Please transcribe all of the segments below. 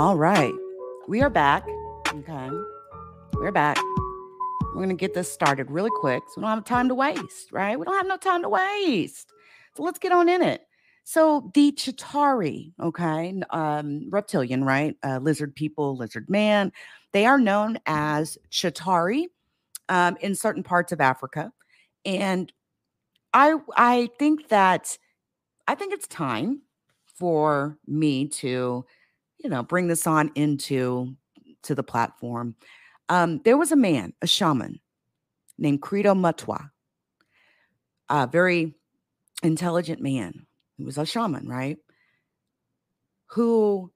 All right. We are back. Okay. We're back. We're going to get this started really quick. So we don't have time to waste, right? We don't have no time to waste. So let's get on in it. So the Chitauri, okay, um, reptilian, right? Uh, lizard people, lizard man. They are known as Chitauri um, in certain parts of Africa, and I I think that I think it's time for me to, you know, bring this on into to the platform. Um, there was a man, a shaman named Credo Mutwa, a very intelligent man. He was a shaman, right? Who,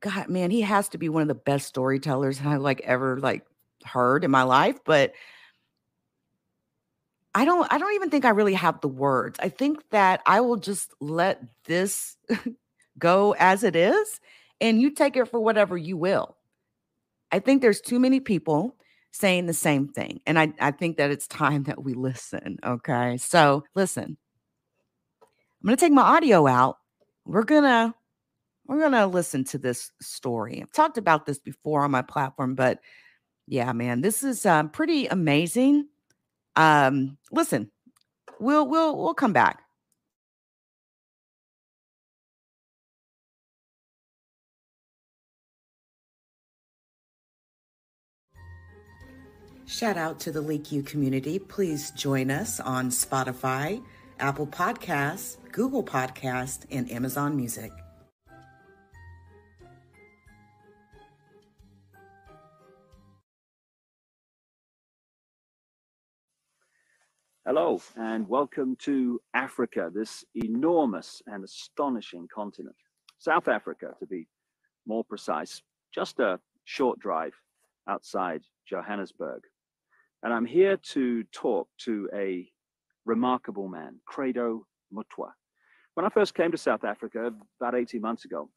God, man, he has to be one of the best storytellers I like ever like heard in my life. But I don't I don't even think I really have the words. I think that I will just let this go as it is and you take it for whatever you will. I think there's too many people saying the same thing. And I, I think that it's time that we listen. Okay. So listen. I'm gonna take my audio out. We're gonna we're gonna listen to this story. I've talked about this before on my platform, but yeah, man, this is um, pretty amazing. Um, listen, we'll we'll we'll come back. Shout out to the LeakYou community. Please join us on Spotify, Apple Podcasts, Google Podcasts, and Amazon Music. Hello, and welcome to Africa, this enormous and astonishing continent. South Africa, to be more precise, just a short drive outside Johannesburg. And I'm here to talk to a remarkable man, Credo Mutwa. When I first came to South Africa about 18 months ago,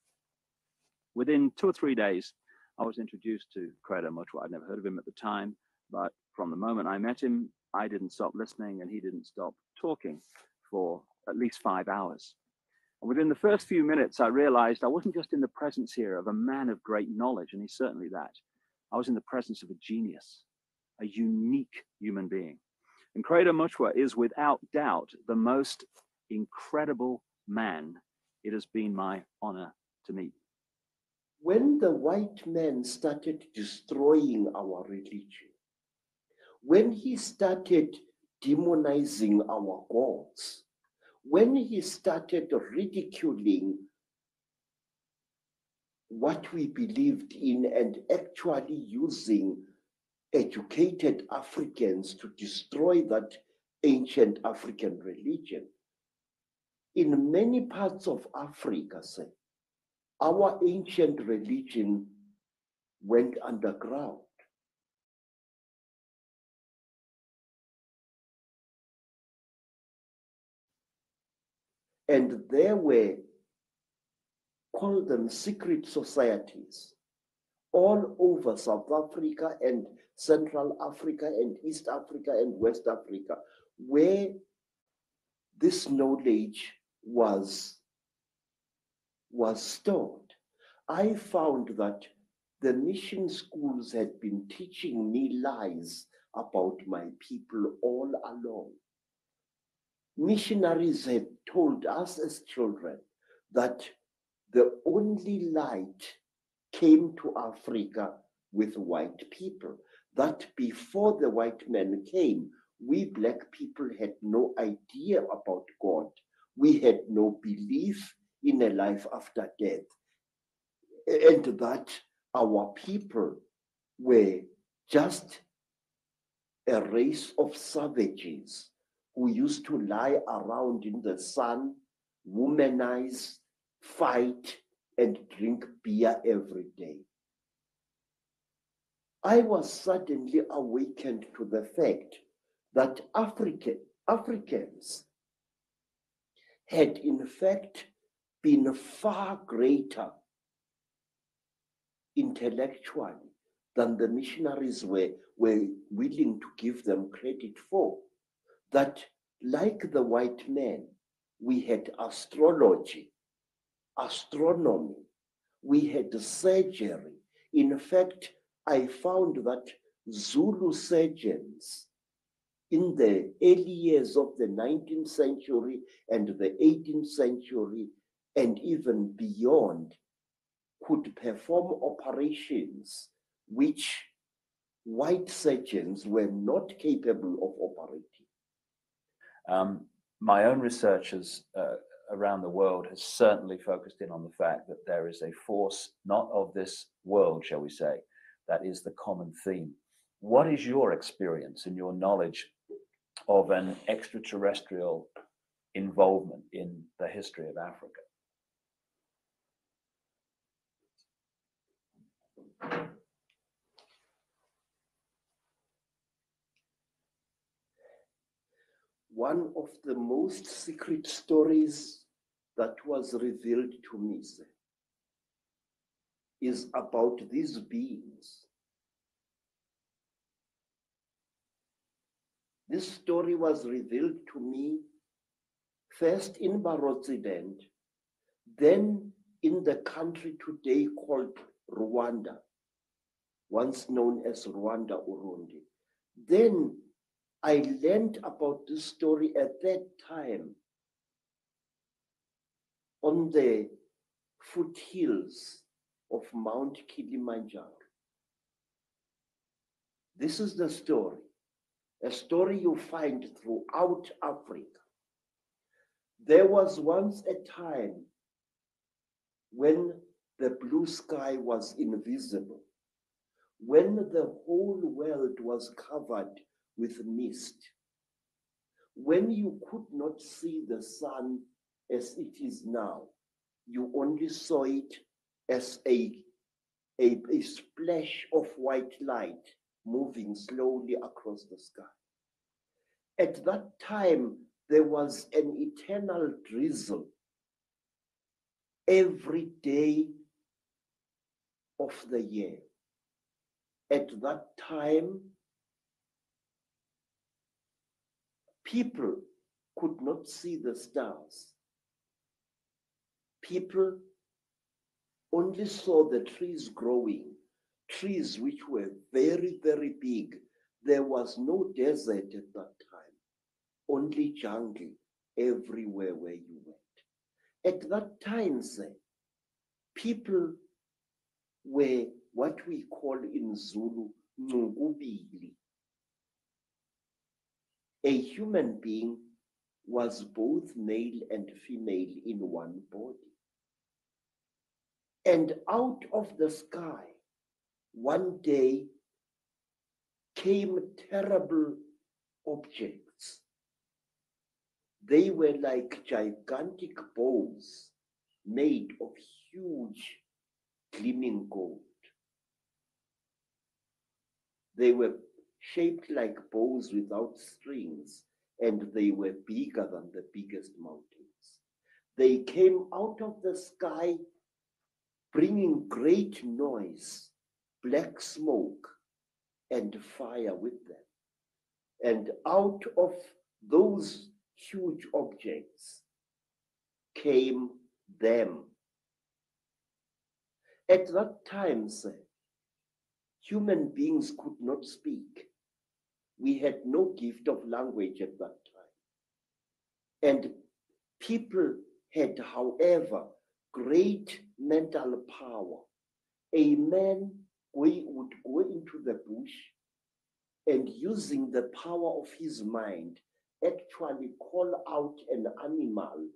within two or three days, I was introduced to Credo Mutwa. I'd never heard of him at the time, but from the moment I met him, I didn't stop listening and he didn't stop talking for at least five hours. And within the first few minutes, I realized I wasn't just in the presence here of a man of great knowledge, and he's certainly that. I was in the presence of a genius, a unique human being. And Credo Mutwa is without doubt the most incredible man it has been my honor to meet. When the white man started destroying our religion, when he started demonizing our gods, when he started ridiculing what we believed in and actually using educated Africans to destroy that ancient African religion. In many parts of Africa, say, our ancient religion went underground. And there were, call them secret societies, all over South Africa and Central Africa and East Africa and West Africa, where this knowledge was, was stored. I found that the mission schools had been teaching me lies about my people all along missionaries had told us as children that the only light came to Africa with white people, that before the white men came, we black people had no idea about God. We had no belief in a life after death. And that our people were just a race of savages who used to lie around in the sun, womanize, fight, and drink beer every day. I was suddenly awakened to the fact that African, Africans had in fact been far greater intellectually than the missionaries were, were willing to give them credit for that, like the white man, we had astrology, astronomy, we had surgery. In fact, I found that Zulu surgeons in the early years of the 19th century and the 18th century, and even beyond, could perform operations which white surgeons were not capable of operating. Um, my own research has, uh, around the world has certainly focused in on the fact that there is a force not of this world, shall we say, that is the common theme. What is your experience and your knowledge of an extraterrestrial involvement in the history of Africa? One of the most secret stories that was revealed to me is about these beings. This story was revealed to me first in Barotseland, then in the country today called Rwanda, once known as Rwanda Urundi. Then I learned about this story at that time on the foothills of Mount Kilimanjaro. This is the story, a story you find throughout Africa. There was once a time when the blue sky was invisible, when the whole world was covered with mist. When you could not see the sun as it is now, you only saw it as a, a, a splash of white light moving slowly across the sky. At that time, there was an eternal drizzle every day of the year. At that time, people could not see the stars. People only saw the trees growing, trees which were very, very big. There was no desert at that time, only jungle everywhere where you went. At that time, sir, people were what we call in Zulu, ngubili a human being was both male and female in one body. And out of the sky, one day came terrible objects. They were like gigantic bows made of huge gleaming gold. They were shaped like bows without strings, and they were bigger than the biggest mountains. They came out of the sky, bringing great noise, black smoke, and fire with them. And out of those huge objects came them. At that time, sir, human beings could not speak we had no gift of language at that time. And people had, however, great mental power. A man would go into the bush and using the power of his mind, actually call out an animal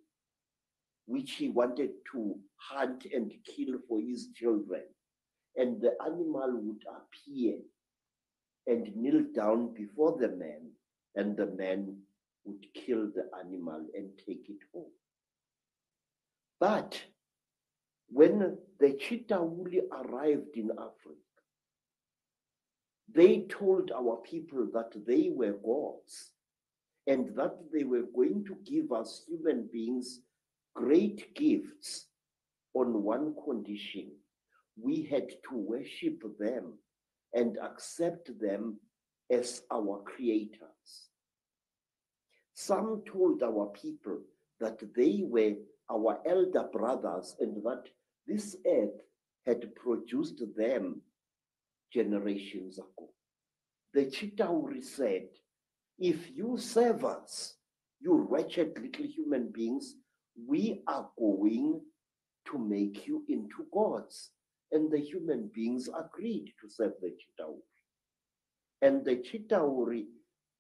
which he wanted to hunt and kill for his children. And the animal would appear and kneel down before the man, and the man would kill the animal and take it home. But when the Chitauli arrived in Africa, they told our people that they were gods and that they were going to give us human beings great gifts on one condition we had to worship them and accept them as our creators. Some told our people that they were our elder brothers and that this earth had produced them generations ago. The Chitauri said, if you serve us, you wretched little human beings, we are going to make you into gods. And the human beings agreed to serve the Chitauri. And the Chitauri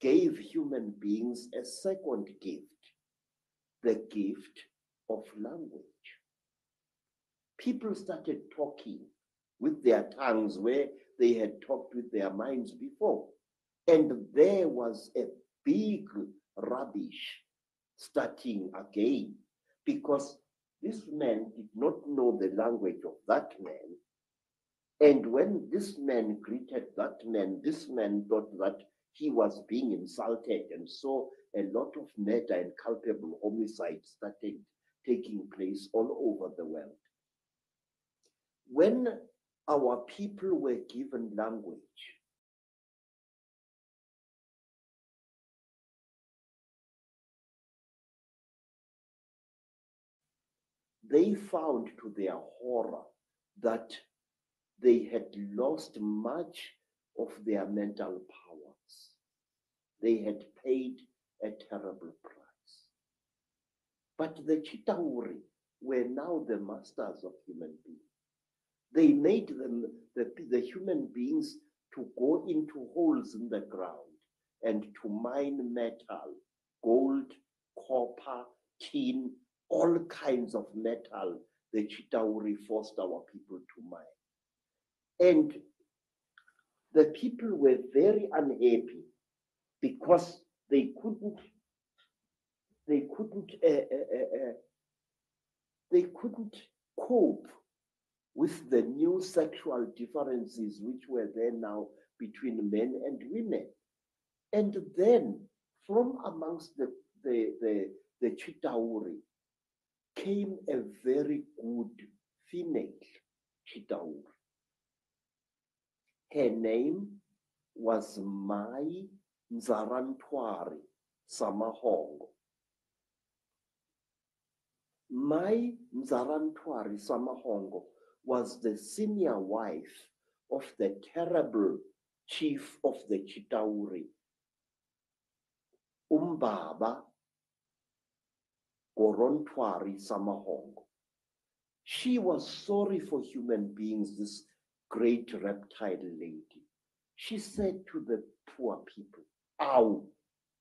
gave human beings a second gift the gift of language. People started talking with their tongues where they had talked with their minds before. And there was a big rubbish starting again because this man did not know the language of that man. And when this man greeted that man, this man thought that he was being insulted. And so a lot of murder and culpable homicide started taking place all over the world. When our people were given language, they found to their horror that they had lost much of their mental powers. They had paid a terrible price. But the Chitauri were now the masters of human beings. They made them, the, the human beings, to go into holes in the ground and to mine metal, gold, copper, tin, all kinds of metal the Chitauri forced our people to mine. And the people were very unhappy because they couldn't they couldn't uh, uh, uh, they couldn't cope with the new sexual differences which were there now between men and women and then from amongst the the the, the chitauri came a very good female chitauri her name was mai Nzarantwari Samahongo. Mai Nzarantwari Samahongo was the senior wife of the terrible chief of the Chitauri, Umbaba Gorontwari Samahongo. She was sorry for human beings, this great reptile lady. She said to the poor people, Ow,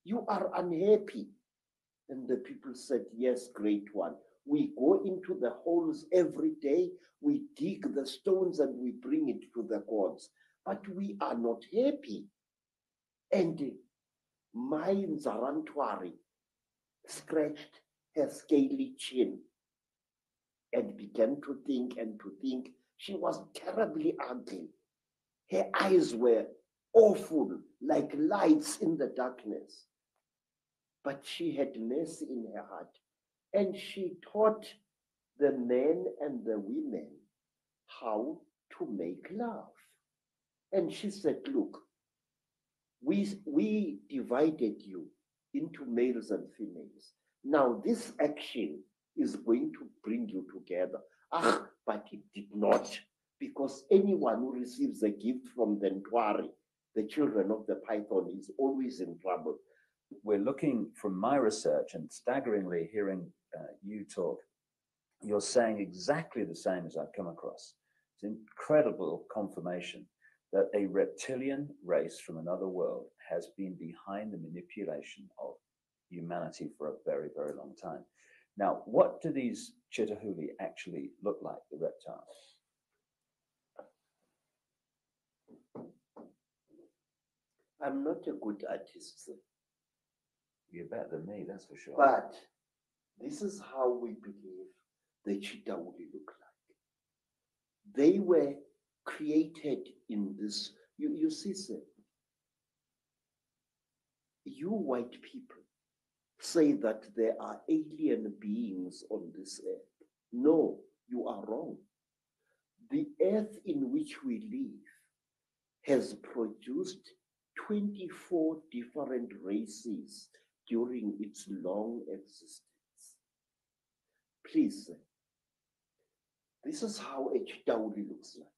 you are unhappy. And the people said, Yes, great one. We go into the holes every day, we dig the stones and we bring it to the gods, but we are not happy. And mai Nzarantwari scratched her scaly chin and began to think and to think. She was terribly ugly. Her eyes were awful, like lights in the darkness. But she had mercy in her heart, and she taught the men and the women how to make love. And she said, Look, we, we divided you into males and females. Now, this action is going to bring you together. Ah, but it did not, because anyone who receives a gift from the Ntwari the children of the python is always in trouble. We're looking from my research and staggeringly hearing uh, you talk, you're saying exactly the same as I've come across. It's incredible confirmation that a reptilian race from another world has been behind the manipulation of humanity for a very, very long time. Now, what do these Chitahuli actually look like, the reptiles? I'm not a good artist, sir, You're better than me, that's for sure. but this is how we believe the Chitauli look like. They were created in this. You, you see, sir, you white people say that there are alien beings on this earth. No, you are wrong. The earth in which we live has produced 24 different races during its long existence. Please, This is how a Chitauri looks like.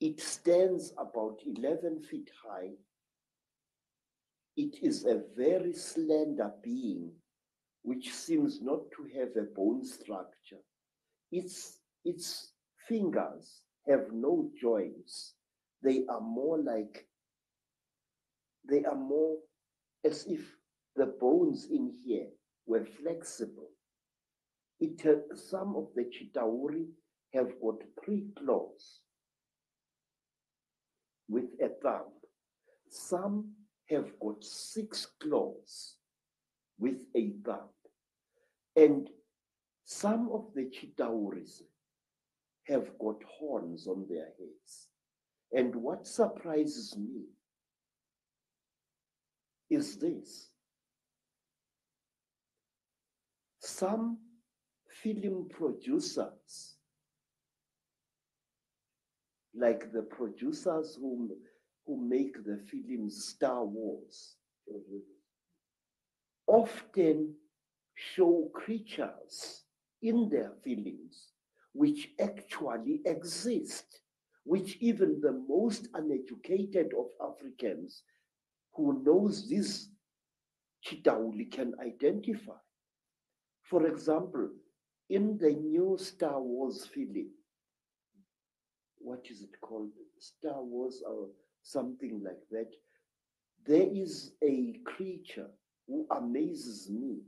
It stands about 11 feet high. It is a very slender being which seems not to have a bone structure. Its, its fingers have no joints. They are more like, they are more as if the bones in here were flexible. It had, some of the Chitauri have got three claws with a thumb. Some have got six claws with a thumb. And some of the Chitauris have got horns on their heads. And what surprises me is this. Some film producers, like the producers who, who make the film Star Wars, often show creatures in their films which actually exist, which even the most uneducated of Africans who knows this Chitauli can identify. For example, in the new Star Wars film, what is it called? Star Wars or something like that. There is a creature who amazes me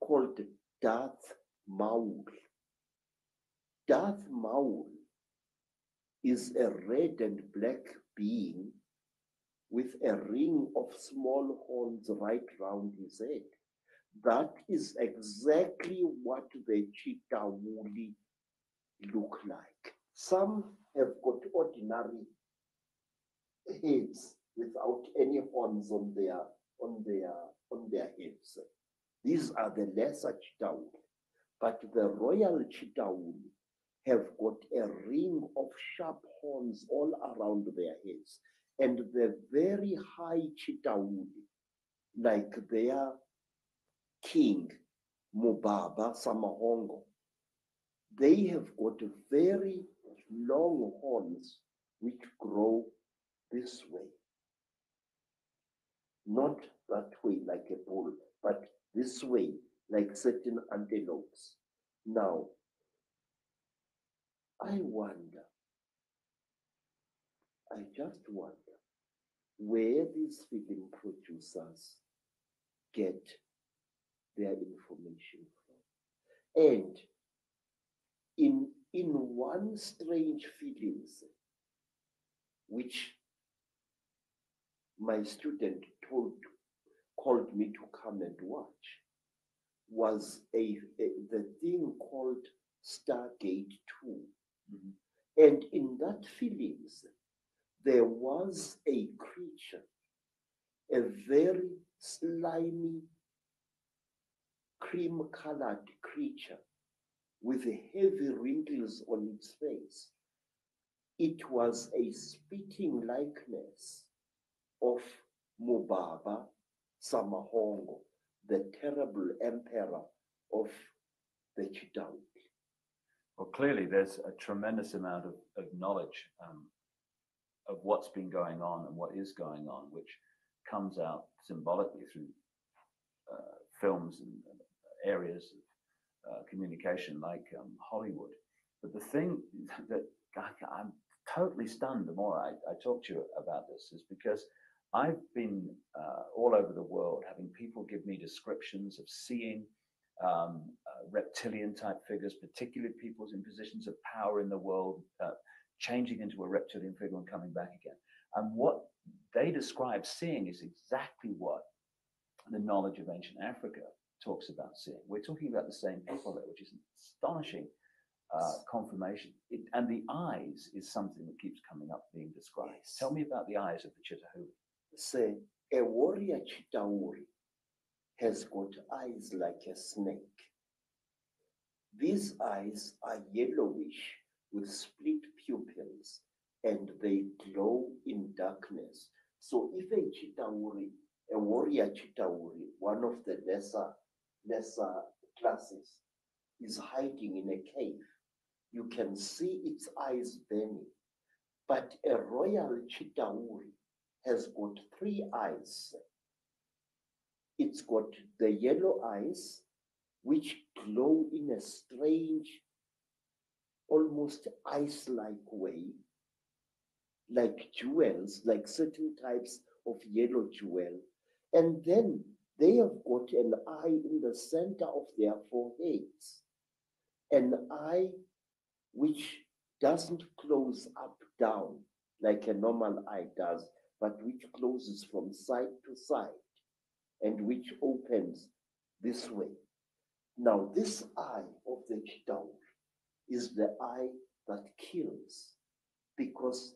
called Darth Maul. Darth Maul is a red and black being with a ring of small horns right round his head. That is exactly what the Chitauli look like. Some have got ordinary heads without any horns on their on their on their heads. These are the lesser Chitauli. But the royal Chitauli have got a ring of sharp horns all around their heads. And the very high Chitauli, like their king, Mubaba Samahongo, they have got very long horns which grow this way. Not that way like a bull, but this way like certain antelopes. Now, I wonder, I just wonder where these film producers get their information from. And in, in one strange feelings, which my student told called me to come and watch, was a, a the thing called Stargate 2. Mm-hmm. And in that feelings, there was a creature, a very slimy, cream colored creature with heavy wrinkles on its face. It was a spitting likeness of Mubaba Samahongo, the terrible emperor of the Chitauri. Well, clearly, there's a tremendous amount of, of knowledge um, of what's been going on and what is going on, which comes out symbolically through uh, films and areas of uh, communication like um, Hollywood. But the thing that I, am totally stunned the more I, I, talk to you about this is because I've been uh, all over the world having people give me descriptions of seeing um, uh, reptilian type figures, particularly people in positions of power in the world, uh, changing into a reptilian figure and coming back again. And what they describe seeing is exactly what the knowledge of ancient Africa talks about seeing. We're talking about the same people there, which is an astonishing uh, confirmation. It, and the eyes is something that keeps coming up being described. Yes. Tell me about the eyes of the Chitauri. Say, a warrior Chitauri has got eyes like a snake. These eyes are yellowish with split pupils and they glow in darkness. So if a Chitauri, a warrior Chitauri, one of the lesser, lesser classes, is hiding in a cave, you can see its eyes burning. But a royal chitauri has got three eyes. It's got the yellow eyes, which glow in a strange, almost ice like way, like jewels, like certain types of yellow jewel. And then they have got an eye in the center of their foreheads, an eye which doesn't close up down like a normal eye does, but which closes from side to side and which opens this way. Now, this eye of the Chitauri is the eye that kills because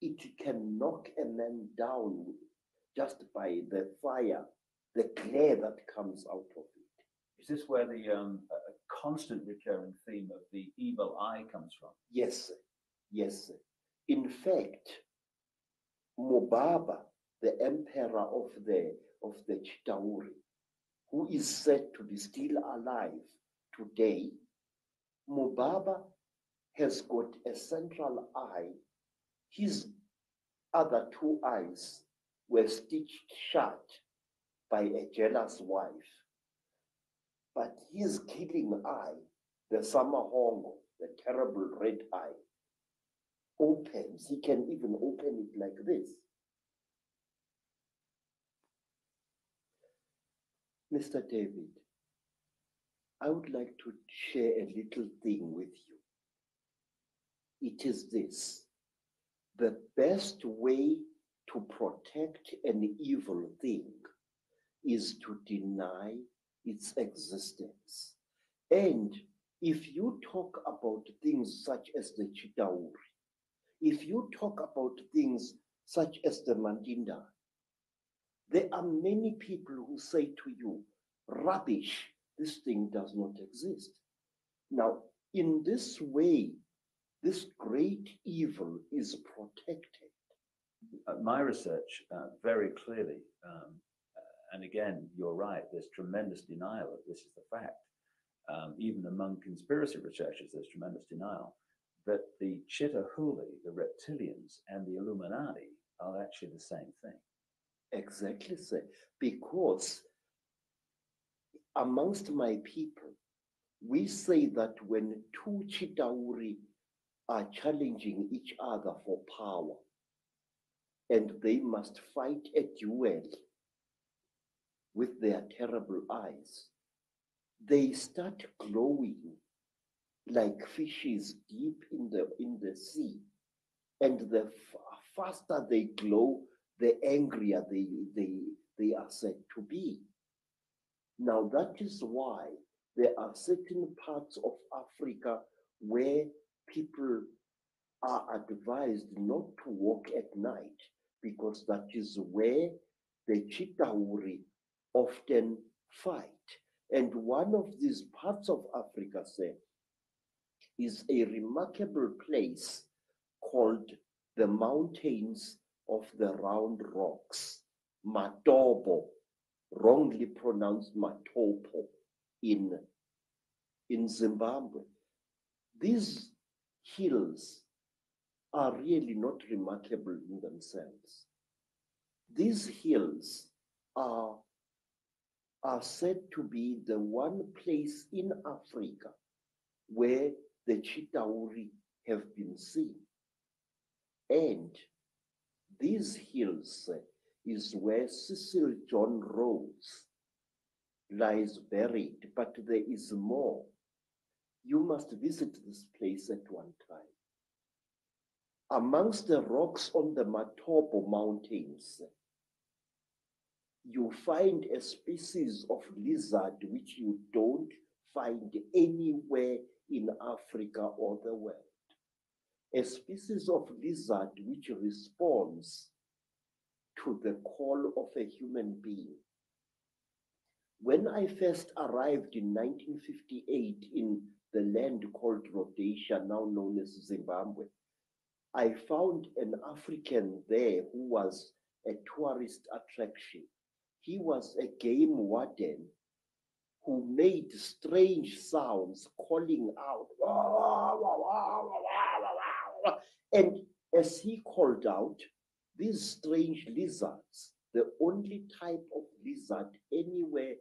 it can knock a man down just by the fire, the glare that comes out of it. Is this where the um, constant recurring theme of the evil eye comes from? Yes, yes. In fact, Mubaba, the emperor of the of the Chitauri, who is said to be still alive today, Mubaba has got a central eye. His other two eyes were stitched shut by a jealous wife. But his killing eye, the Samahongo, the terrible red eye, opens. He can even open it like this. Mr. David, I would like to share a little thing with you. It is this the best way to protect an evil thing is to deny its existence. And if you talk about things such as the Chitauri, if you talk about things such as the Mandinda, there are many people who say to you, rubbish, this thing does not exist. Now, in this way, this great evil is protected. Uh, my research uh, very clearly, um, uh, and again, you're right, there's tremendous denial that this is the fact. Um, even among conspiracy researchers, there's tremendous denial that the Chitahuli, the reptilians, and the Illuminati are actually the same thing. Exactly, sir. Because amongst my people, we say that when two Chitauri are challenging each other for power, and they must fight a duel with their terrible eyes, they start glowing like fishes deep in the in the sea, and the faster they glow, the angrier they they they are said to be. Now that is why there are certain parts of Africa where people are advised not to walk at night because that is where the Chitauri often fight. And one of these parts of Africa, say, is a remarkable place called the Mountains of the Round Rocks, Matobo, wrongly pronounced Matopo in, in Zimbabwe. These hills are really not remarkable in themselves. These hills are, are said to be the one place in Africa where the Chitauri have been seen. And these hills is where Cecil John Rhodes lies buried, but there is more. You must visit this place at one time. Amongst the rocks on the Matobo Mountains, you find a species of lizard which you don't find anywhere in Africa or the world. A species of lizard which responds to the call of a human being. When I first arrived in 1958 in the land called Rhodesia, now known as Zimbabwe, I found an African there who was a tourist attraction. He was a game warden who made strange sounds calling out. And as he called out, these strange lizards, the only type of lizard anywhere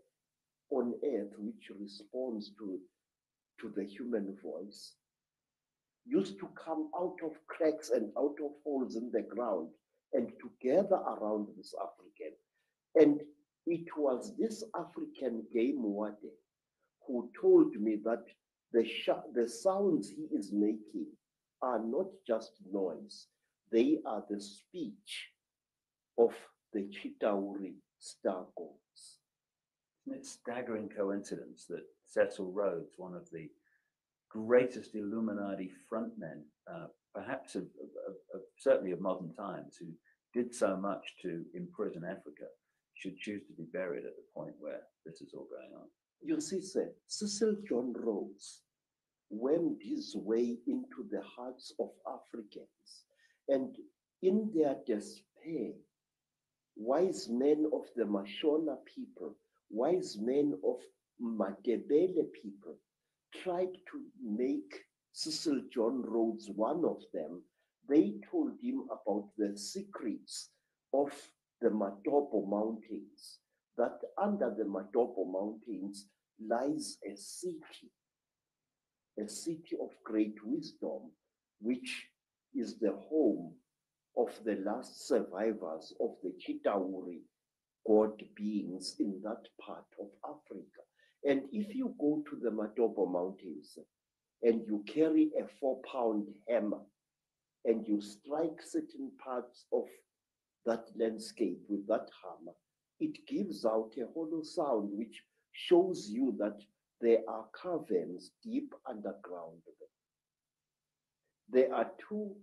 on earth which responds to, to the human voice, used to come out of cracks and out of holes in the ground and to gather around this African. And it was this African game warden who told me that the, the sounds he is making are not just noise, they are the speech of the Chitauri star gods. Isn't it staggering coincidence that Cecil Rhodes, one of the greatest Illuminati frontmen, uh, perhaps of, of, of, certainly of modern times, who did so much to imprison Africa, should choose to be buried at the point where this is all going on? You see, sir, Cecil John Rhodes went his way into the hearts of Africans, and in their despair, wise men of the Mashona people, wise men of Matebele people, tried to make Cecil John Rhodes one of them. They told him about the secrets of the Matopo Mountains, that under the Matopo Mountains lies a city, a city of great wisdom, which is the home of the last survivors of the Chitauri god beings in that part of Africa. And if you go to the Matopo Mountains and you carry a four pound hammer and you strike certain parts of that landscape with that hammer, it gives out a hollow sound which shows you that there are caverns deep underground. There are two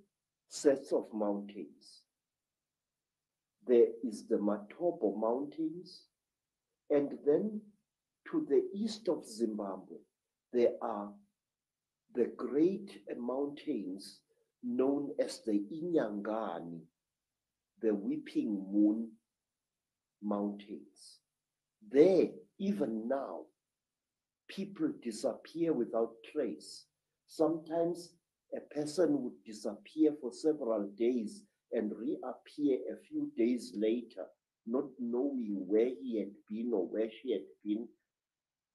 sets of mountains. There is the Matobo Mountains, and then to the east of Zimbabwe, there are the great mountains known as the Inyangani, the Weeping Moon Mountains. There, even now, people disappear without trace. Sometimes a person would disappear for several days and reappear a few days later, not knowing where he had been or where she had been.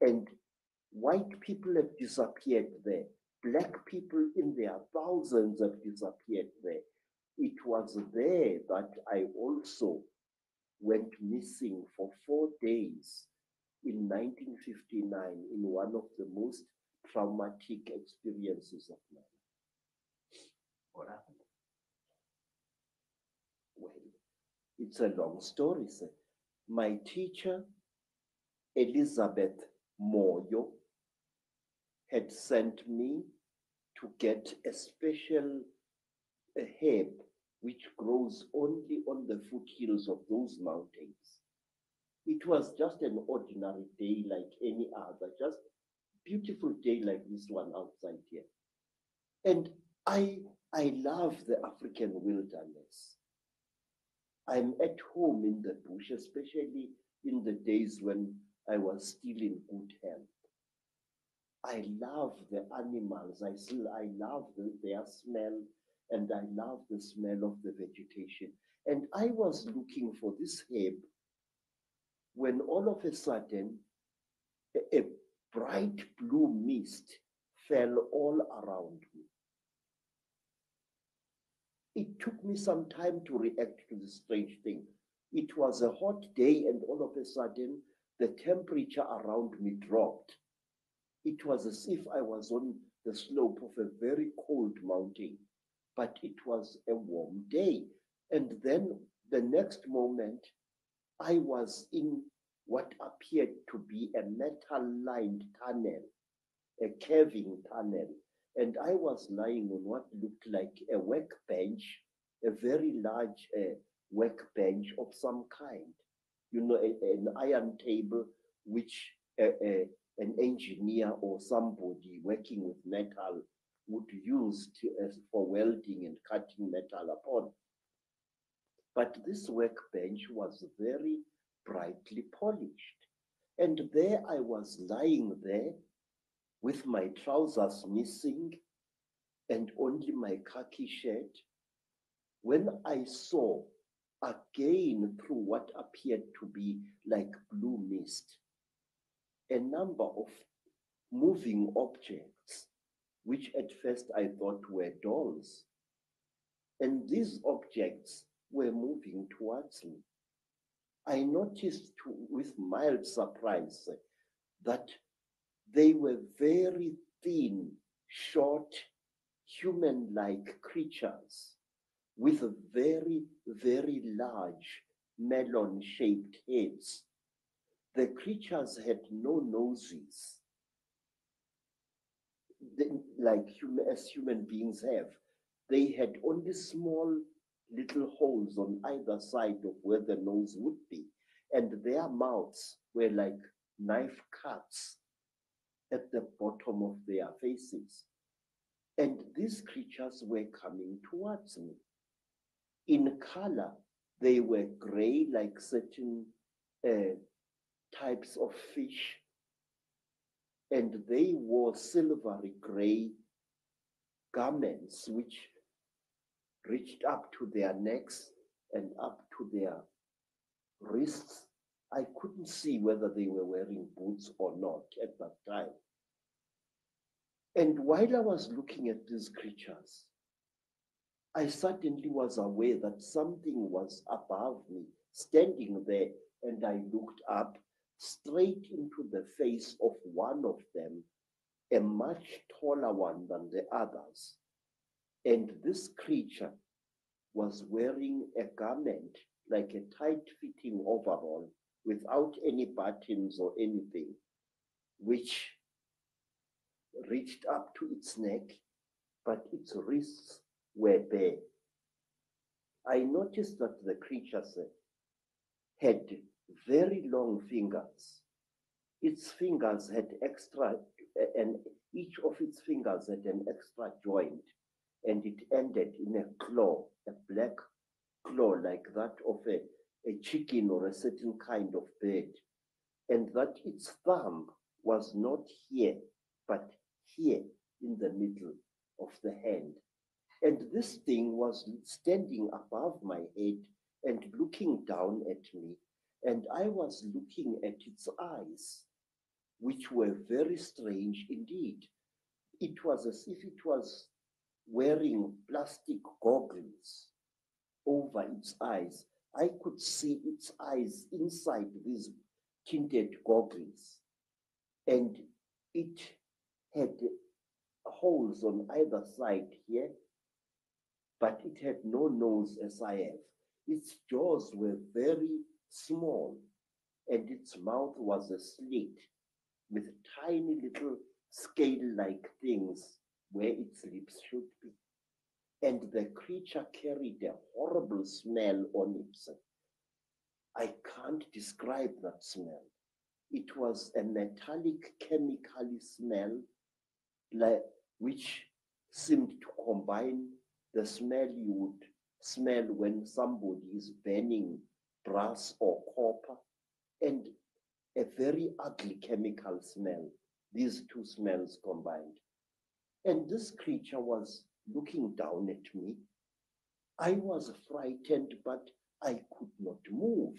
And white people have disappeared there. Black people in their thousands have disappeared there. It was there that I also went missing for four days in 1959 in one of the most traumatic experiences of my life. What happened? Well, it's a long story, sir. My teacher, Elizabeth Moyo, had sent me to get a special herb which grows only on the foothills of those mountains. It was just an ordinary day like any other, just beautiful day like this one outside here. And I I love the African wilderness. I'm at home in the bush, especially in the days when I was still in good health. I love the animals. I still I love the, their smell and I love the smell of the vegetation. And I was looking for this herb when all of a sudden a, a bright blue mist fell all around me. It took me some time to react to this strange thing. It was a hot day, and all of a sudden, the temperature around me dropped. It was as if I was on the slope of a very cold mountain, but it was a warm day. And then the next moment, I was in what appeared to be a metal lined tunnel, a curving tunnel. And I was lying on what looked like a workbench, a very large uh, workbench of some kind. You know, a- an iron table which an engineer or somebody working with metal would use to, for welding and cutting metal upon. But this workbench was very brightly polished. And there I was lying there with my trousers missing and only my khaki shirt. When I saw again through what appeared to be like blue mist, a number of moving objects, which at first I thought were dolls. And these objects were moving towards me. I noticed with mild surprise that they were very thin, short, human like creatures with very, very large melon shaped heads. The creatures had no noses, like human, as human beings have. They had only small little holes on either side of where the nose would be, and their mouths were like knife cuts at the bottom of their faces. And these creatures were coming towards me. In color, they were gray, like certain uh, types of fish, and they wore silvery gray garments which reached up to their necks and up to their wrists. I couldn't see whether they were wearing boots or not at that time. And while I was looking at these creatures, I suddenly was aware that something was above me, standing there, and I looked up straight into the face of one of them, a much taller one than the others. And this creature was wearing a garment like a tight fitting overall without any buttons or anything, which reached up to its neck, but its wrists were bare. I noticed that the creatures had very long fingers. Its fingers had extra, and each of its fingers had an extra joint, and it ended in a claw, a black claw like that of a, a chicken or a certain kind of bird, and that its thumb was not here, but here in the middle of the hand. And this thing was standing above my head and looking down at me. And I was looking at its eyes, which were very strange indeed. It was as if it was wearing plastic goggles over its eyes. I could see its eyes inside these tinted goggles. And it had holes on either side here, but it had no nose as I have. Its jaws were very small, and its mouth was a slit with tiny little scale like things where its lips should be. And the creature carried a horrible smell on its. I can't describe that smell. It was a metallic chemically smell like, which seemed to combine the smell you would smell when somebody is burning brass or copper and a very ugly chemical smell, these two smells combined. And this creature was looking down at me. I was frightened, but I could not move.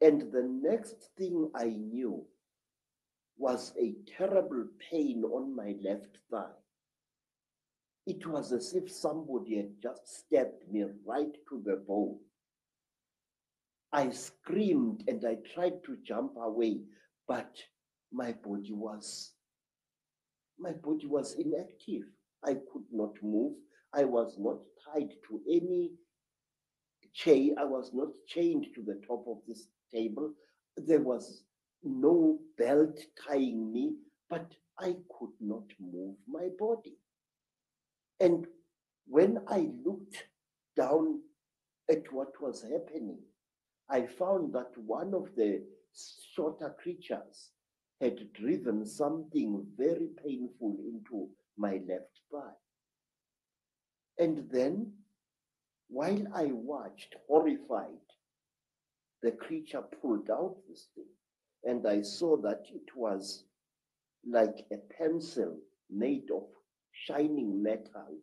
And the next thing I knew was a terrible pain on my left thigh. It was as if somebody had just stabbed me right to the bone. I screamed and I tried to jump away, but my body was my body was inactive. I could not move. I was not tied to any chain. I was not chained to the top of this table. There was no belt tying me, but I could not move my body. And when I looked down at what was happening, I found that one of the shorter creatures had driven something very painful into my left thigh. And then, while I watched, horrified, the creature pulled out this thing, and I saw that it was like a pencil made of shining metal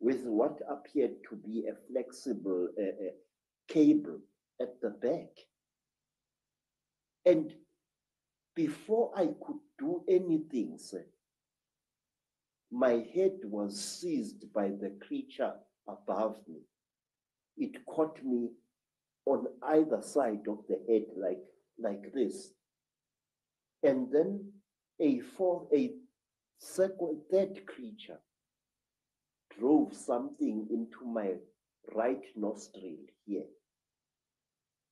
with what appeared to be a flexible uh, uh, cable at the back. And before I could do anything, sir, my head was seized by the creature above me. It caught me on either side of the head, like, like this. And then a fourth, a second, third creature drove something into my right nostril here.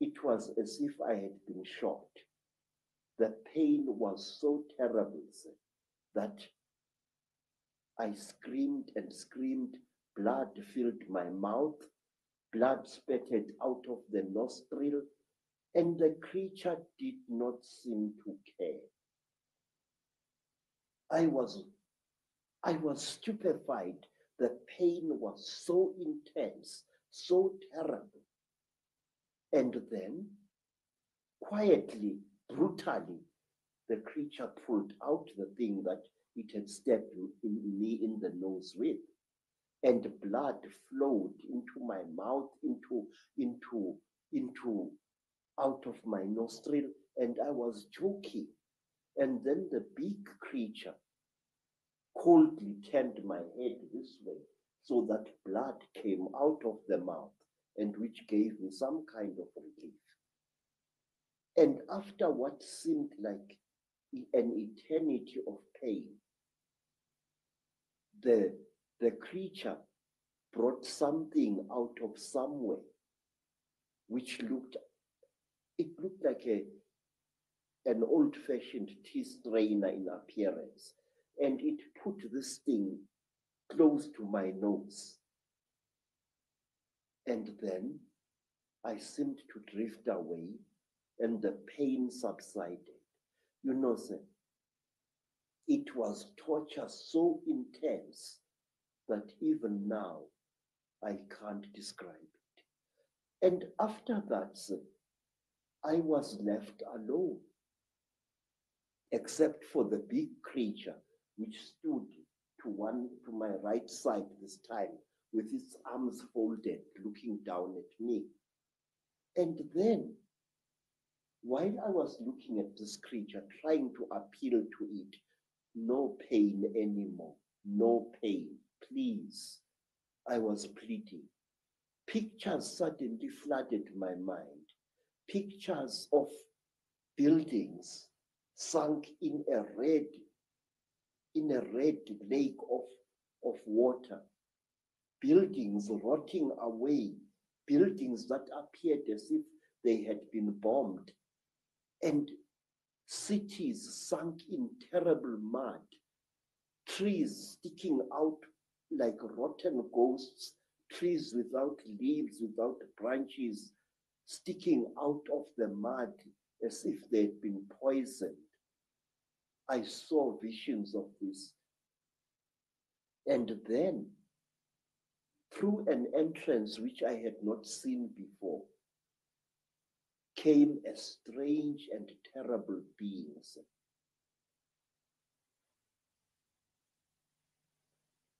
It was as if I had been shot. The pain was so terrible that I screamed and screamed. Blood filled my mouth. Blood spurted out of the nostril, and the creature did not seem to care. I was, I was stupefied. The pain was so intense, so terrible. And then, quietly, brutally, the creature pulled out the thing that it had stabbed me in the nose with. And blood flowed into my mouth, into, into, into, out of my nostril, and I was choking. And then the big creature coldly turned my head this way so that blood came out of the mouth and which gave me some kind of relief. And after what seemed like an eternity of pain, the, the creature brought something out of somewhere which looked, it looked like a, an old fashioned tea strainer in appearance. And it put this thing close to my nose. And then I seemed to drift away and the pain subsided. You know, sir, it was torture so intense that even now I can't describe it. And after that, sir, I was left alone, except for the big creature which stood to one to my right side this time with its arms folded, looking down at me. And then, while I was looking at this creature, trying to appeal to it, no pain anymore, no pain, please. I was pleading. Pictures suddenly flooded my mind. Pictures of buildings sunk in a red, in a red lake of, of water. Buildings rotting away, buildings that appeared as if they had been bombed. And cities sunk in terrible mud, trees sticking out like rotten ghosts, trees without leaves, without branches, sticking out of the mud as if they'd been poisoned. I saw visions of this. And then, through an entrance which I had not seen before, came a strange and terrible being.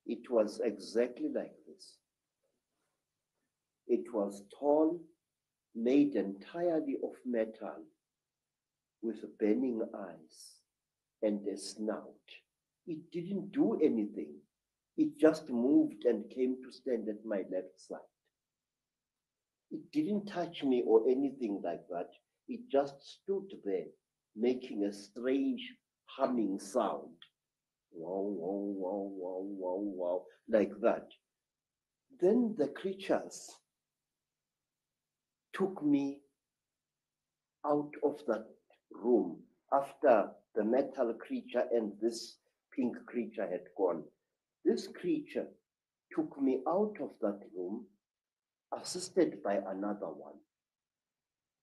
It was exactly like this. It was tall, made entirely of metal, with burning eyes and a snout. It didn't do anything. It just moved and came to stand at my left side. It didn't touch me or anything like that. It just stood there, making a strange humming sound. Wow, wow, wow, wow, wow, wow, like that. Then the creatures took me out of that room after the metal creature and this pink creature had gone. This creature took me out of that room assisted by another one.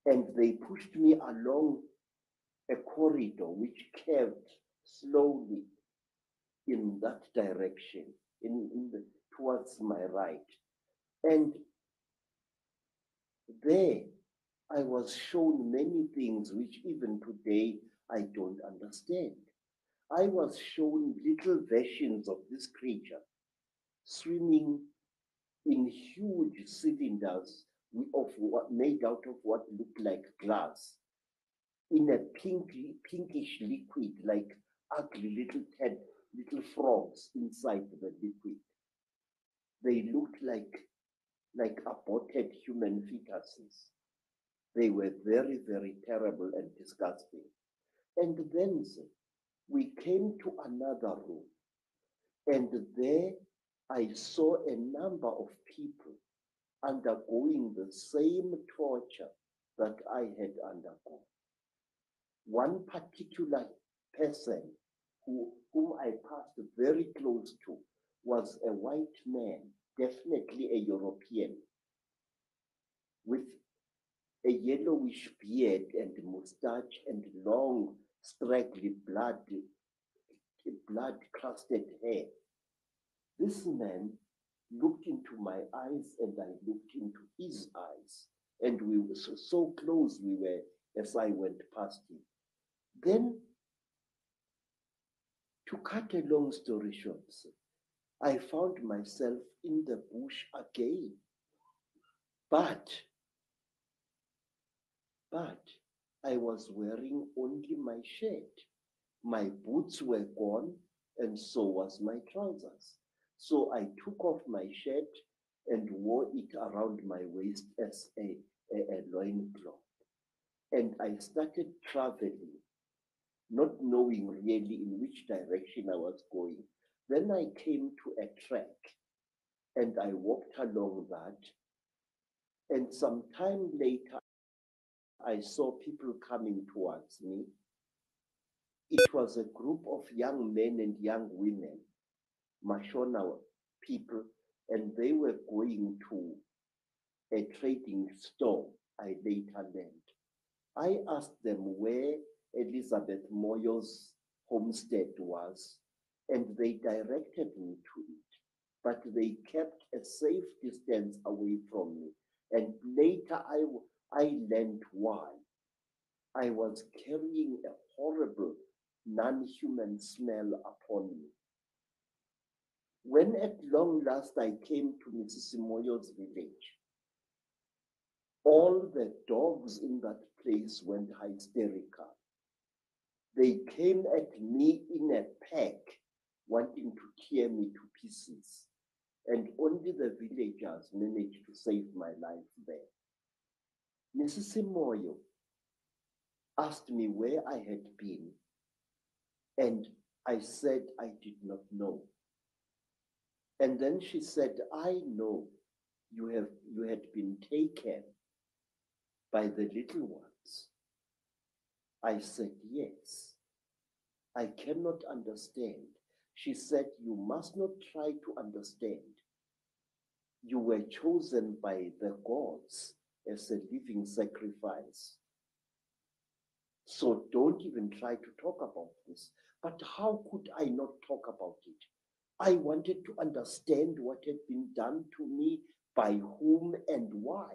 And they pushed me along a corridor which curved slowly in that direction, in, in the, towards my right. And there I was shown many things which even today I don't understand. I was shown little versions of this creature swimming in huge cylinders of what made out of what looked like glass in a pinky, pinkish liquid, like ugly little ted, little frogs inside the liquid. They looked like like aborted human fetuses. They were very, very terrible and disgusting. And then we came to another room, and there I saw a number of people undergoing the same torture that I had undergone. One particular person who, whom I passed very close to was a white man, definitely a European, with a yellowish beard and mustache and long, straggly blood, blood crusted hair. This man looked into my eyes and I looked into his eyes. And we were so, so close we were as I went past him. Then, to cut a long story short, I found myself in the bush again. But, but I was wearing only my shirt. My boots were gone, and so was my trousers. So I took off my shirt and wore it around my waist as a, a, a loincloth. And I started traveling, not knowing really in which direction I was going. Then I came to a track and I walked along that. And some time later, I saw people coming towards me. It was a group of young men and young women, Mashona people, and they were going to a trading store I later learned. I asked them where Elizabeth Moyo's homestead was, and they directed me to it. But they kept a safe distance away from me. And later I, I learned why. I was carrying a horrible non human smell upon me. When at long last I came to Mrs. Simoyo's village, all the dogs in that place went hysterical. They came at me in a pack, wanting to tear me to pieces. And only the villagers managed to save my life there. Mrs. Simoyo asked me where I had been, and I said I did not know. And then she said, I know you have you had been taken by the little ones. I said, Yes. I cannot understand. She said, You must not try to understand. You were chosen by the gods as a living sacrifice. So don't even try to talk about this. But how could I not talk about it? I wanted to understand what had been done to me, by whom and why.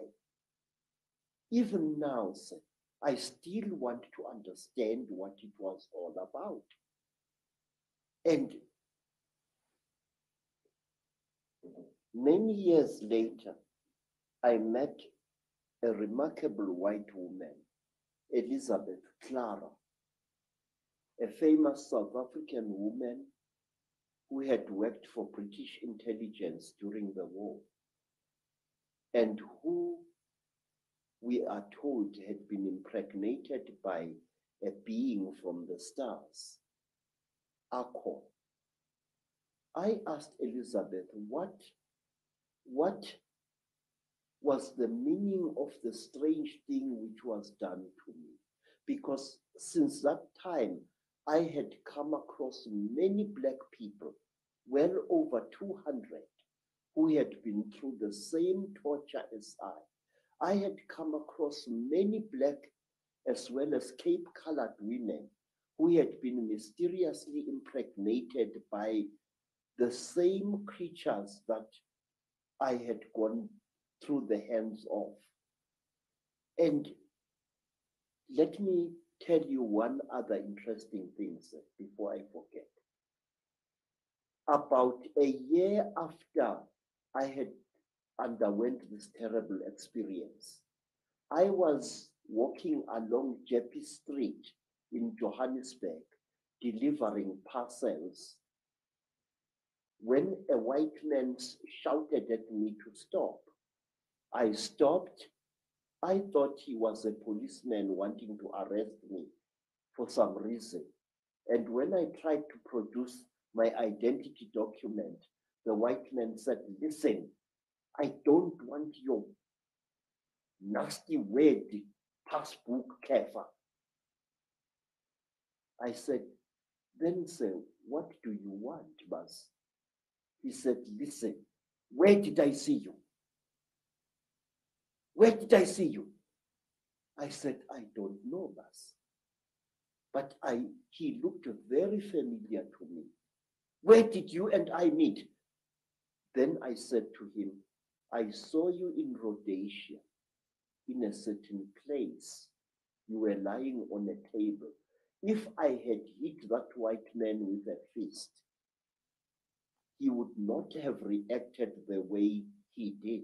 Even now, sir, I still want to understand what it was all about. And many years later, I met a remarkable white woman, Elizabeth Klarer, a famous South African woman who had worked for British intelligence during the war and who we are told had been impregnated by a being from the stars, Akon. I asked Elizabeth, what, what was the meaning of the strange thing which was done to me? Because since that time, I had come across many black people, well over 200, who had been through the same torture as I. I had come across many black as well as Cape colored women who had been mysteriously impregnated by the same creatures that I had gone through the hands of. And let me tell you one other interesting thing sir, before I forget. About a year after I had underwent this terrible experience, I was walking along Jeppe Street in Johannesburg, delivering parcels, when a white man shouted at me to stop. I stopped. I thought he was a policeman wanting to arrest me for some reason. And when I tried to produce my identity document, the white man said, Listen, I don't want your nasty word passbook Kefa. I said, then sir, what do you want, Bas? He said, listen, where did I see you? Where did I see you? I said, I don't know, Bas. But I he looked very familiar to me. Where did you and I meet? Then I said to him, I saw you in Rhodesia in a certain place. You were lying on a table. If I had hit that white man with a fist, he would not have reacted the way he did.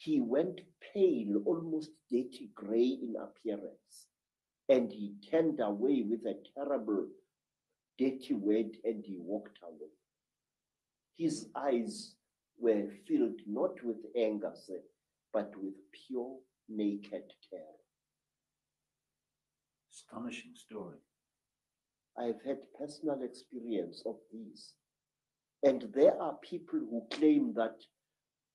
He went pale, almost dirty gray in appearance, and he turned away with a terrible, dirty word and he walked away. His eyes were filled not with anger, sir, but with pure, naked terror. Astonishing story. I've had personal experience of these. And there are people who claim that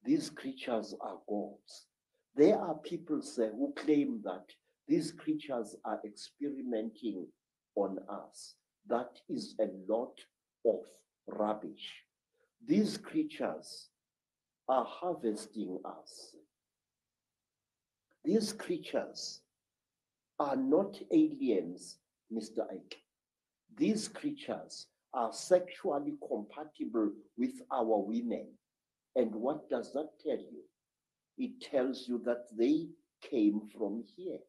these creatures are gods. There are people say, who claim that these creatures are experimenting on us. That is a lot of rubbish. These creatures are harvesting us. These creatures are not aliens, Mr. Icke these creatures are sexually compatible with our women. And what does that tell you? It tells you that they came from here.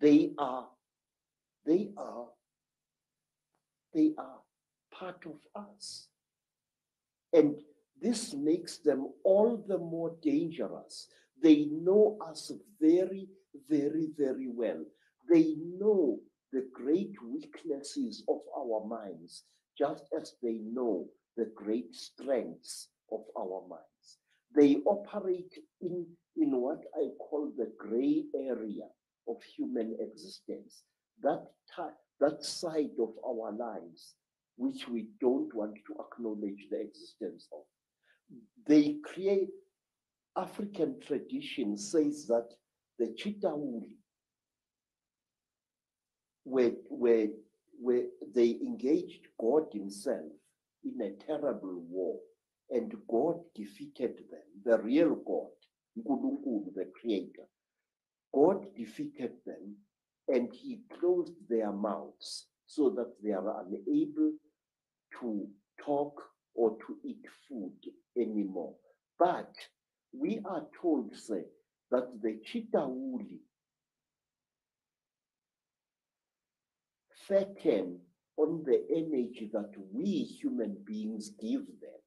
They are, they are, they are part of us. And this makes them all the more dangerous. They know us very, very, very well. They know the great weaknesses of our minds, just as they know the great strengths of our minds. They operate in, in what I call the gray area of human existence, that, that side of our lives which we don't want to acknowledge the existence of. They create, African tradition says that the Chitauri where, where, where they engaged God Himself in a terrible war, and God defeated them, the real God, Nkulunkulu, the Creator. God defeated them, and He closed their mouths so that they are unable to talk or to eat food anymore. But we are told, say, that the Chitauli fatten on the energy that we human beings give them.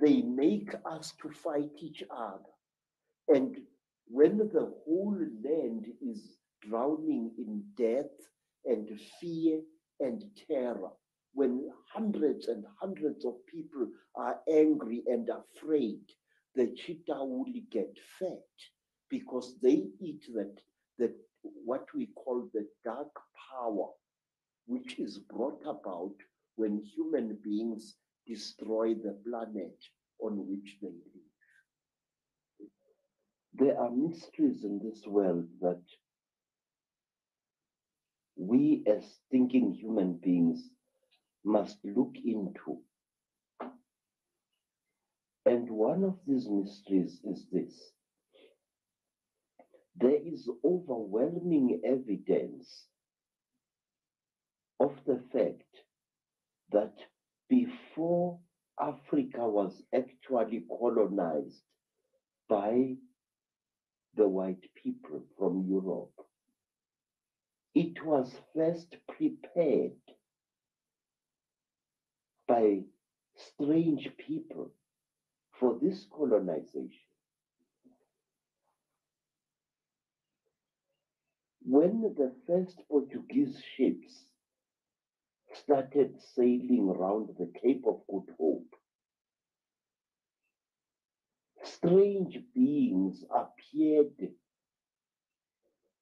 They make us to fight each other. And when the whole land is drowning in death and fear and terror, when hundreds and hundreds of people are angry and afraid, the Chitauli get fat because they eat that, that what we call the dark power, which is brought about when human beings destroy the planet on which they live. There are mysteries in this world that we as thinking human beings must look into. And one of these mysteries is this there is overwhelming evidence of the fact that before Africa was actually colonized by the white people from Europe. It was first prepared by strange people for this colonization. When the first Portuguese ships started sailing around the Cape of Good Hope, strange beings appeared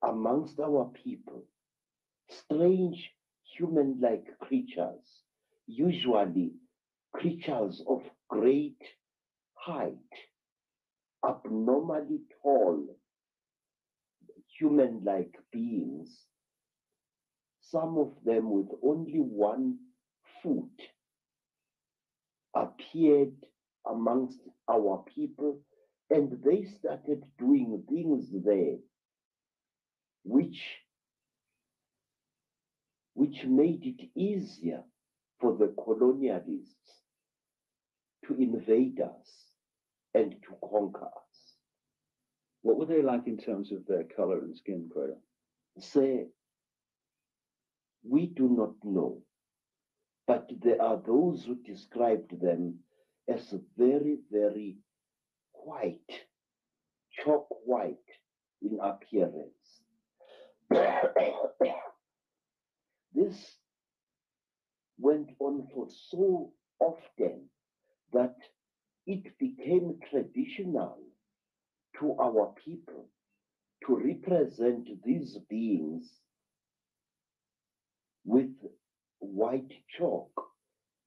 amongst our people, strange human like creatures, usually creatures of great height, abnormally tall, human like beings, some of them with only one foot, appeared amongst our people and they started doing things there which which made it easier for the colonialists to invade us and to conquer us. What were they like in terms of their color and skin, Credo? Say, we do not know, but there are those who described them as very, very white, chalk white in appearance. this went on for so often that it became traditional to our people to represent these beings with white chalk.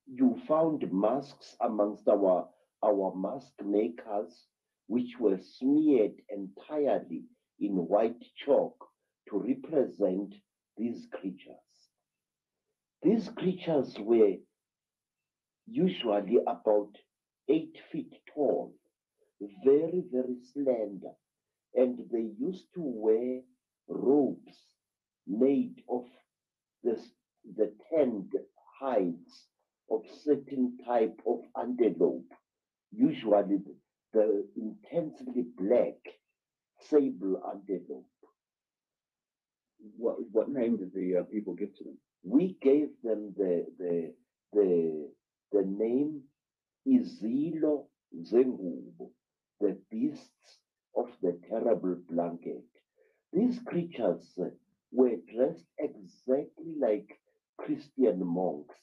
You found masks amongst our, our mask makers, which were smeared entirely in white chalk to represent these creatures. These creatures were usually about eight feet tall, very, very slender, and they used to wear robes made of the, the tanned hides of certain type of antelope, usually the, the intensely black sable antelope. What what name did the uh, people give to them? We gave them the the the the name Izilo Zengubo, the beasts of the terrible blanket. These creatures were dressed exactly like Christian monks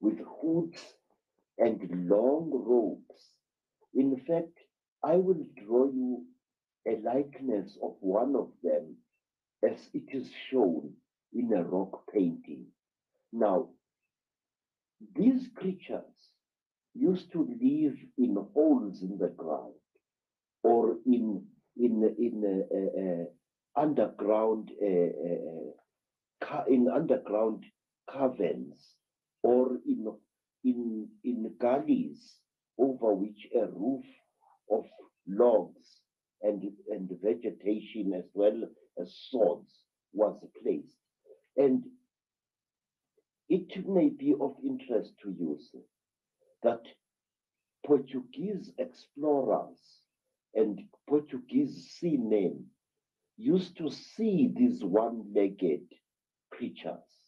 with hoods and long robes. In fact, I will draw you a likeness of one of them as it is shown in a rock painting. Now, these creatures used to live in holes in the ground or in in in uh, uh, uh, uh, uh, uh, underground in underground caverns or in in in gullies over which a roof of logs and and vegetation as well as sods was placed. And it may be of interest to you sir, that Portuguese explorers and Portuguese seamen used to see these one-legged creatures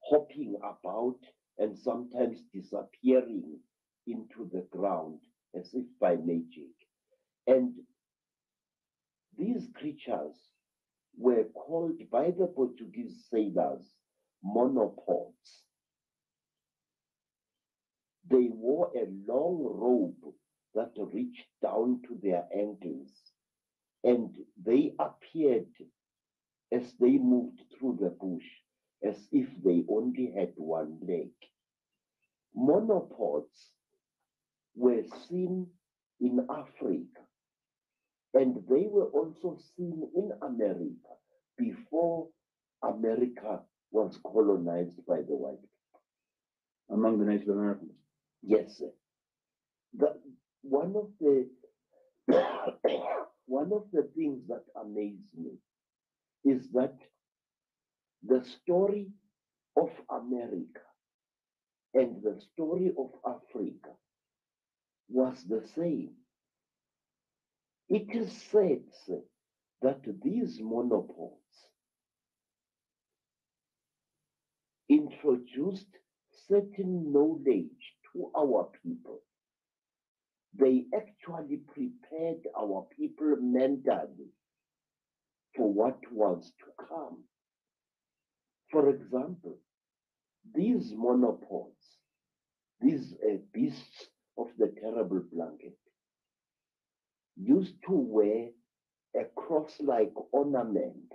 hopping about and sometimes disappearing into the ground as if by magic. And these creatures were called by the Portuguese sailors monopods. They wore a long robe that reached down to their ankles, and they appeared as they moved through the bush as if they only had one leg. Monopods were seen in Africa, and they were also seen in America before America was colonized by the white people. Among the Native Americans? Yes, sir. The, one of the one of the things that amazed me is that the story of America and the story of Africa was the same. It is said that these monopods introduced certain knowledge to our people. They actually prepared our people mentally for what was to come. For example, these monopods, these uh, beasts of the terrible blanket, used to wear a cross-like ornament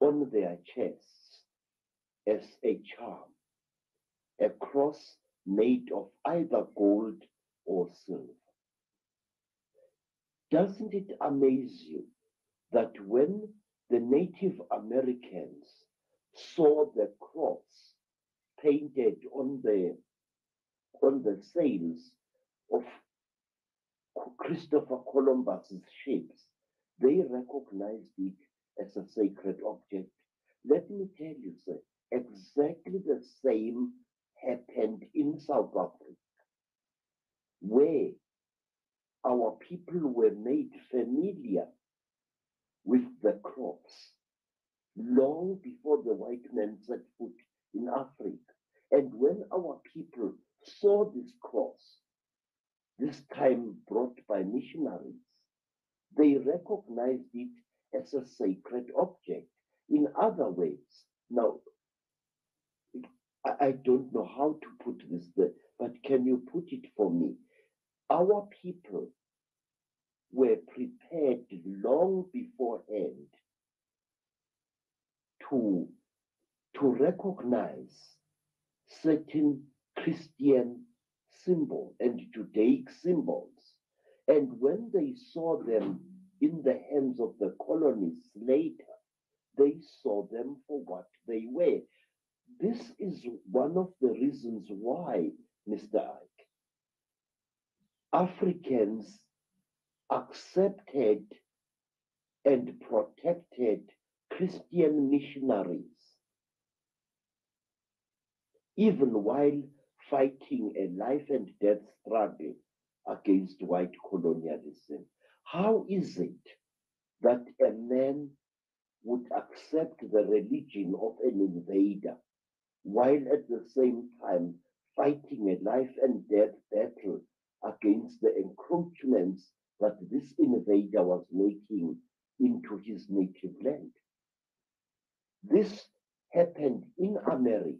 on their chests as a charm, a cross made of either gold or silver. Doesn't it amaze you that when the Native Americans saw the cross painted on the on the sails of Christopher Columbus's ships, they recognized it as a sacred object. Let me tell you, sir, exactly the same happened in South Africa, where our people were made familiar with the cross long before the white man set foot in Africa. And when our people saw this cross, this time brought by missionaries, they recognized it as a sacred object. In other ways, now, I, don't know how to put this, but can you put it for me? Our people were prepared long beforehand to, to recognize certain Christian symbols and Judaic symbols. And when they saw them in the hands of the colonists later, they saw them for what they were. This is one of the reasons why, Mr. Africans accepted and protected Christian missionaries, even while fighting a life and death struggle against white colonialism. How is it that a man would accept the religion of an invader while at the same time fighting a life and death battle against the encroachments that this invader was making into his native land? This happened in America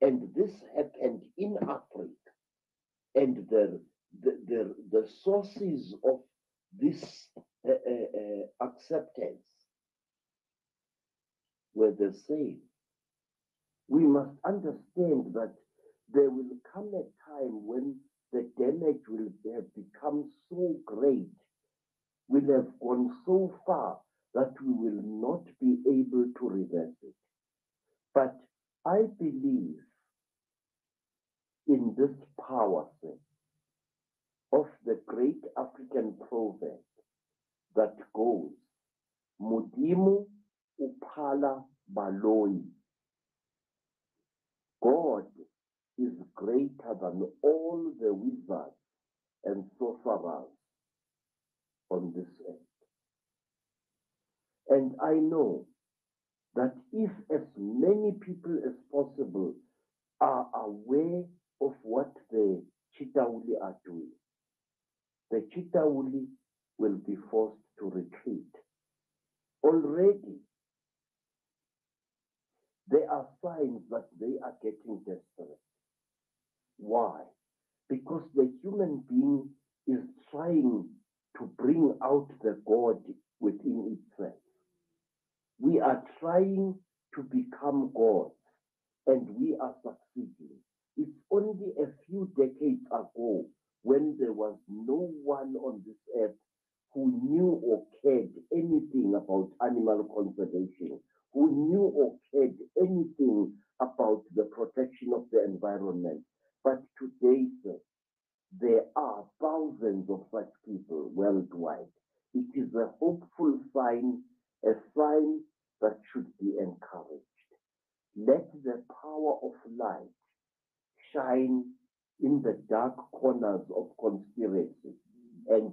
and this happened in Africa. And the, the, the, the sources of this uh, uh, uh, acceptance were the same. We must understand that there will come a time when the damage will have become so great, will have gone so far that we will not be able to reverse it. But I believe in this power thing of the great African proverb that goes, Mudimu upala baloi. God is greater than all the wizards and sorcerers on this earth. And I know that if as many people as possible are aware of what the Chitauli are doing, the Chitauli will be forced to retreat. Already, there are signs that they are getting desperate. Why? Because the human being is trying to bring out the God within itself. We are trying to become gods and we are succeeding. It's only a few decades ago when there was no one on this earth who knew or cared anything about animal conservation, who knew or cared anything about the protection of the environment. But today, there are thousands of such people worldwide. It is a hopeful sign, a sign that should be encouraged. Let the power of light shine in the dark corners of conspiracy and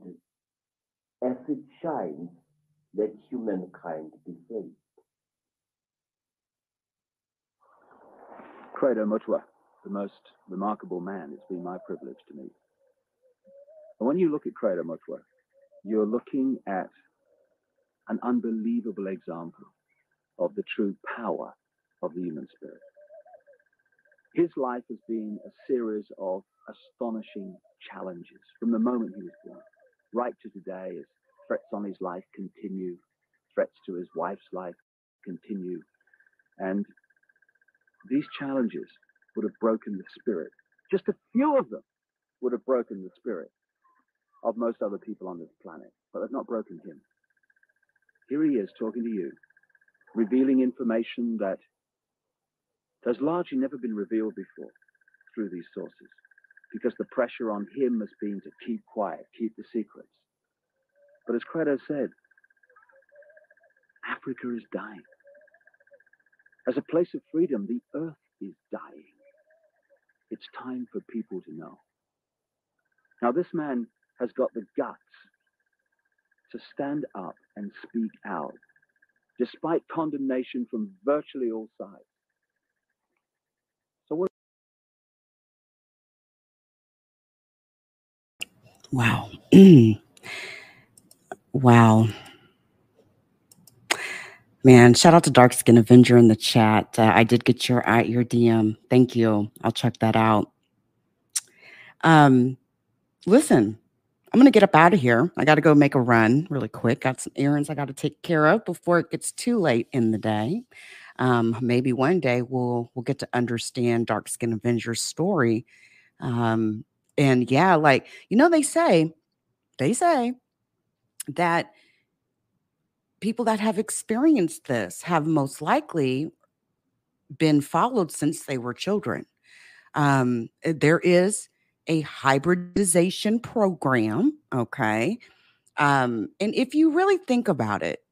as it shines, let humankind be saved. Credo Mutwa, the most remarkable man it's been my privilege to meet. And when you look at Credo Mutwa, you're looking at an unbelievable example of the true power of the human spirit. His life has been a series of astonishing challenges from the moment he was born right to today as threats on his life continue, threats to his wife's life continue. And these challenges would have broken the spirit. Just a few of them would have broken the spirit of most other people on this planet, but they've not broken him. Here he is talking to you, revealing information that has largely never been revealed before through these sources because the pressure on him has been to keep quiet, keep the secrets. But as Credo said, Africa is dying. As a place of freedom, the earth is dying. It's time for people to know. Now, this man has got the guts to stand up and speak out, despite condemnation from virtually all sides. So, what? Wow. wow. Man, shout out to Dark Skin Avenger in the chat. Uh, I did get your uh, your DM. Thank you. I'll check that out. Um, listen, I'm gonna get up out of here. I got to go make a run really quick. Got some errands I got to take care of before it gets too late in the day. Um, maybe one day we'll we'll get to understand Dark Skin Avenger's story. Um, and yeah, like you know, they say, they say that people that have experienced this have most likely been followed since they were children. Um, eh, there is a hybridization program, okay? Um, and if you really think about it,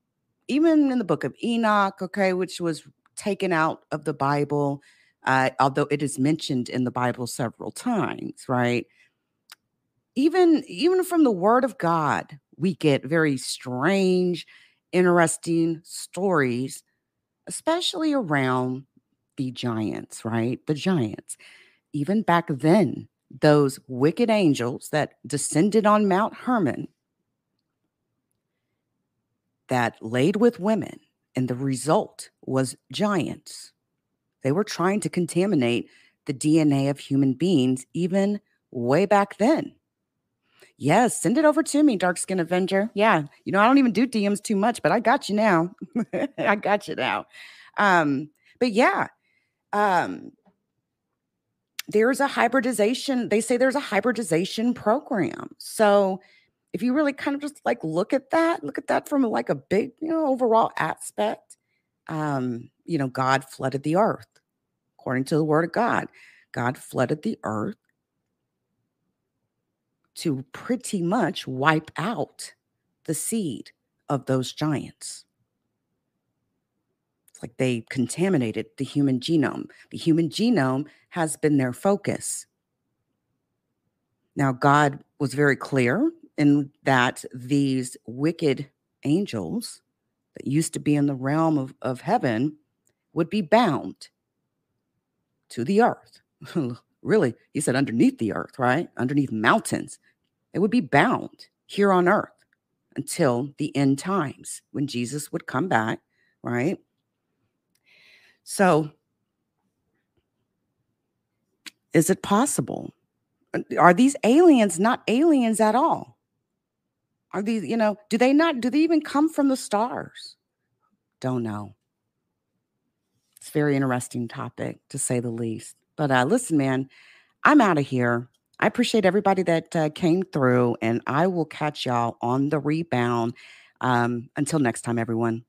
even in the book of Enoch, okay, which was taken out of the Bible, uh, although it is mentioned in the Bible several times, right? Even even from the Word of God, we get very strange interesting stories, especially around the giants, right? The giants. Even back then, those wicked angels that descended on Mount Hermon that laid with women, and the result was giants. They were trying to contaminate the DNA of human beings even way back then. Yes, send it over to me, Dark Skin Avenger. Yeah, you know, I don't even do DMs too much, but I got you now. I got you now. Um, but yeah, um, there's a hybridization. They say there's a hybridization program. So if you really kind of just like look at that, look at that from like a big, you know, overall aspect. Um, you know, God flooded the earth according to the word of God. God flooded the earth to pretty much wipe out the seed of those giants. It's like they contaminated the human genome. The human genome has been their focus. Now, God was very clear in that these wicked angels that used to be in the realm of, of heaven would be bound to the earth. really, he said underneath the earth, right? Underneath mountains. They would be bound here on earth until the end times when Jesus would come back, right? So, is it possible? Are these aliens not aliens at all? Are these, you know, do they not, do they even come from the stars? Don't know. It's very interesting topic to say the least. But uh, listen, man, I'm out of here. I appreciate everybody that uh, came through, and I will catch y'all on the rebound. Um, until next time, everyone.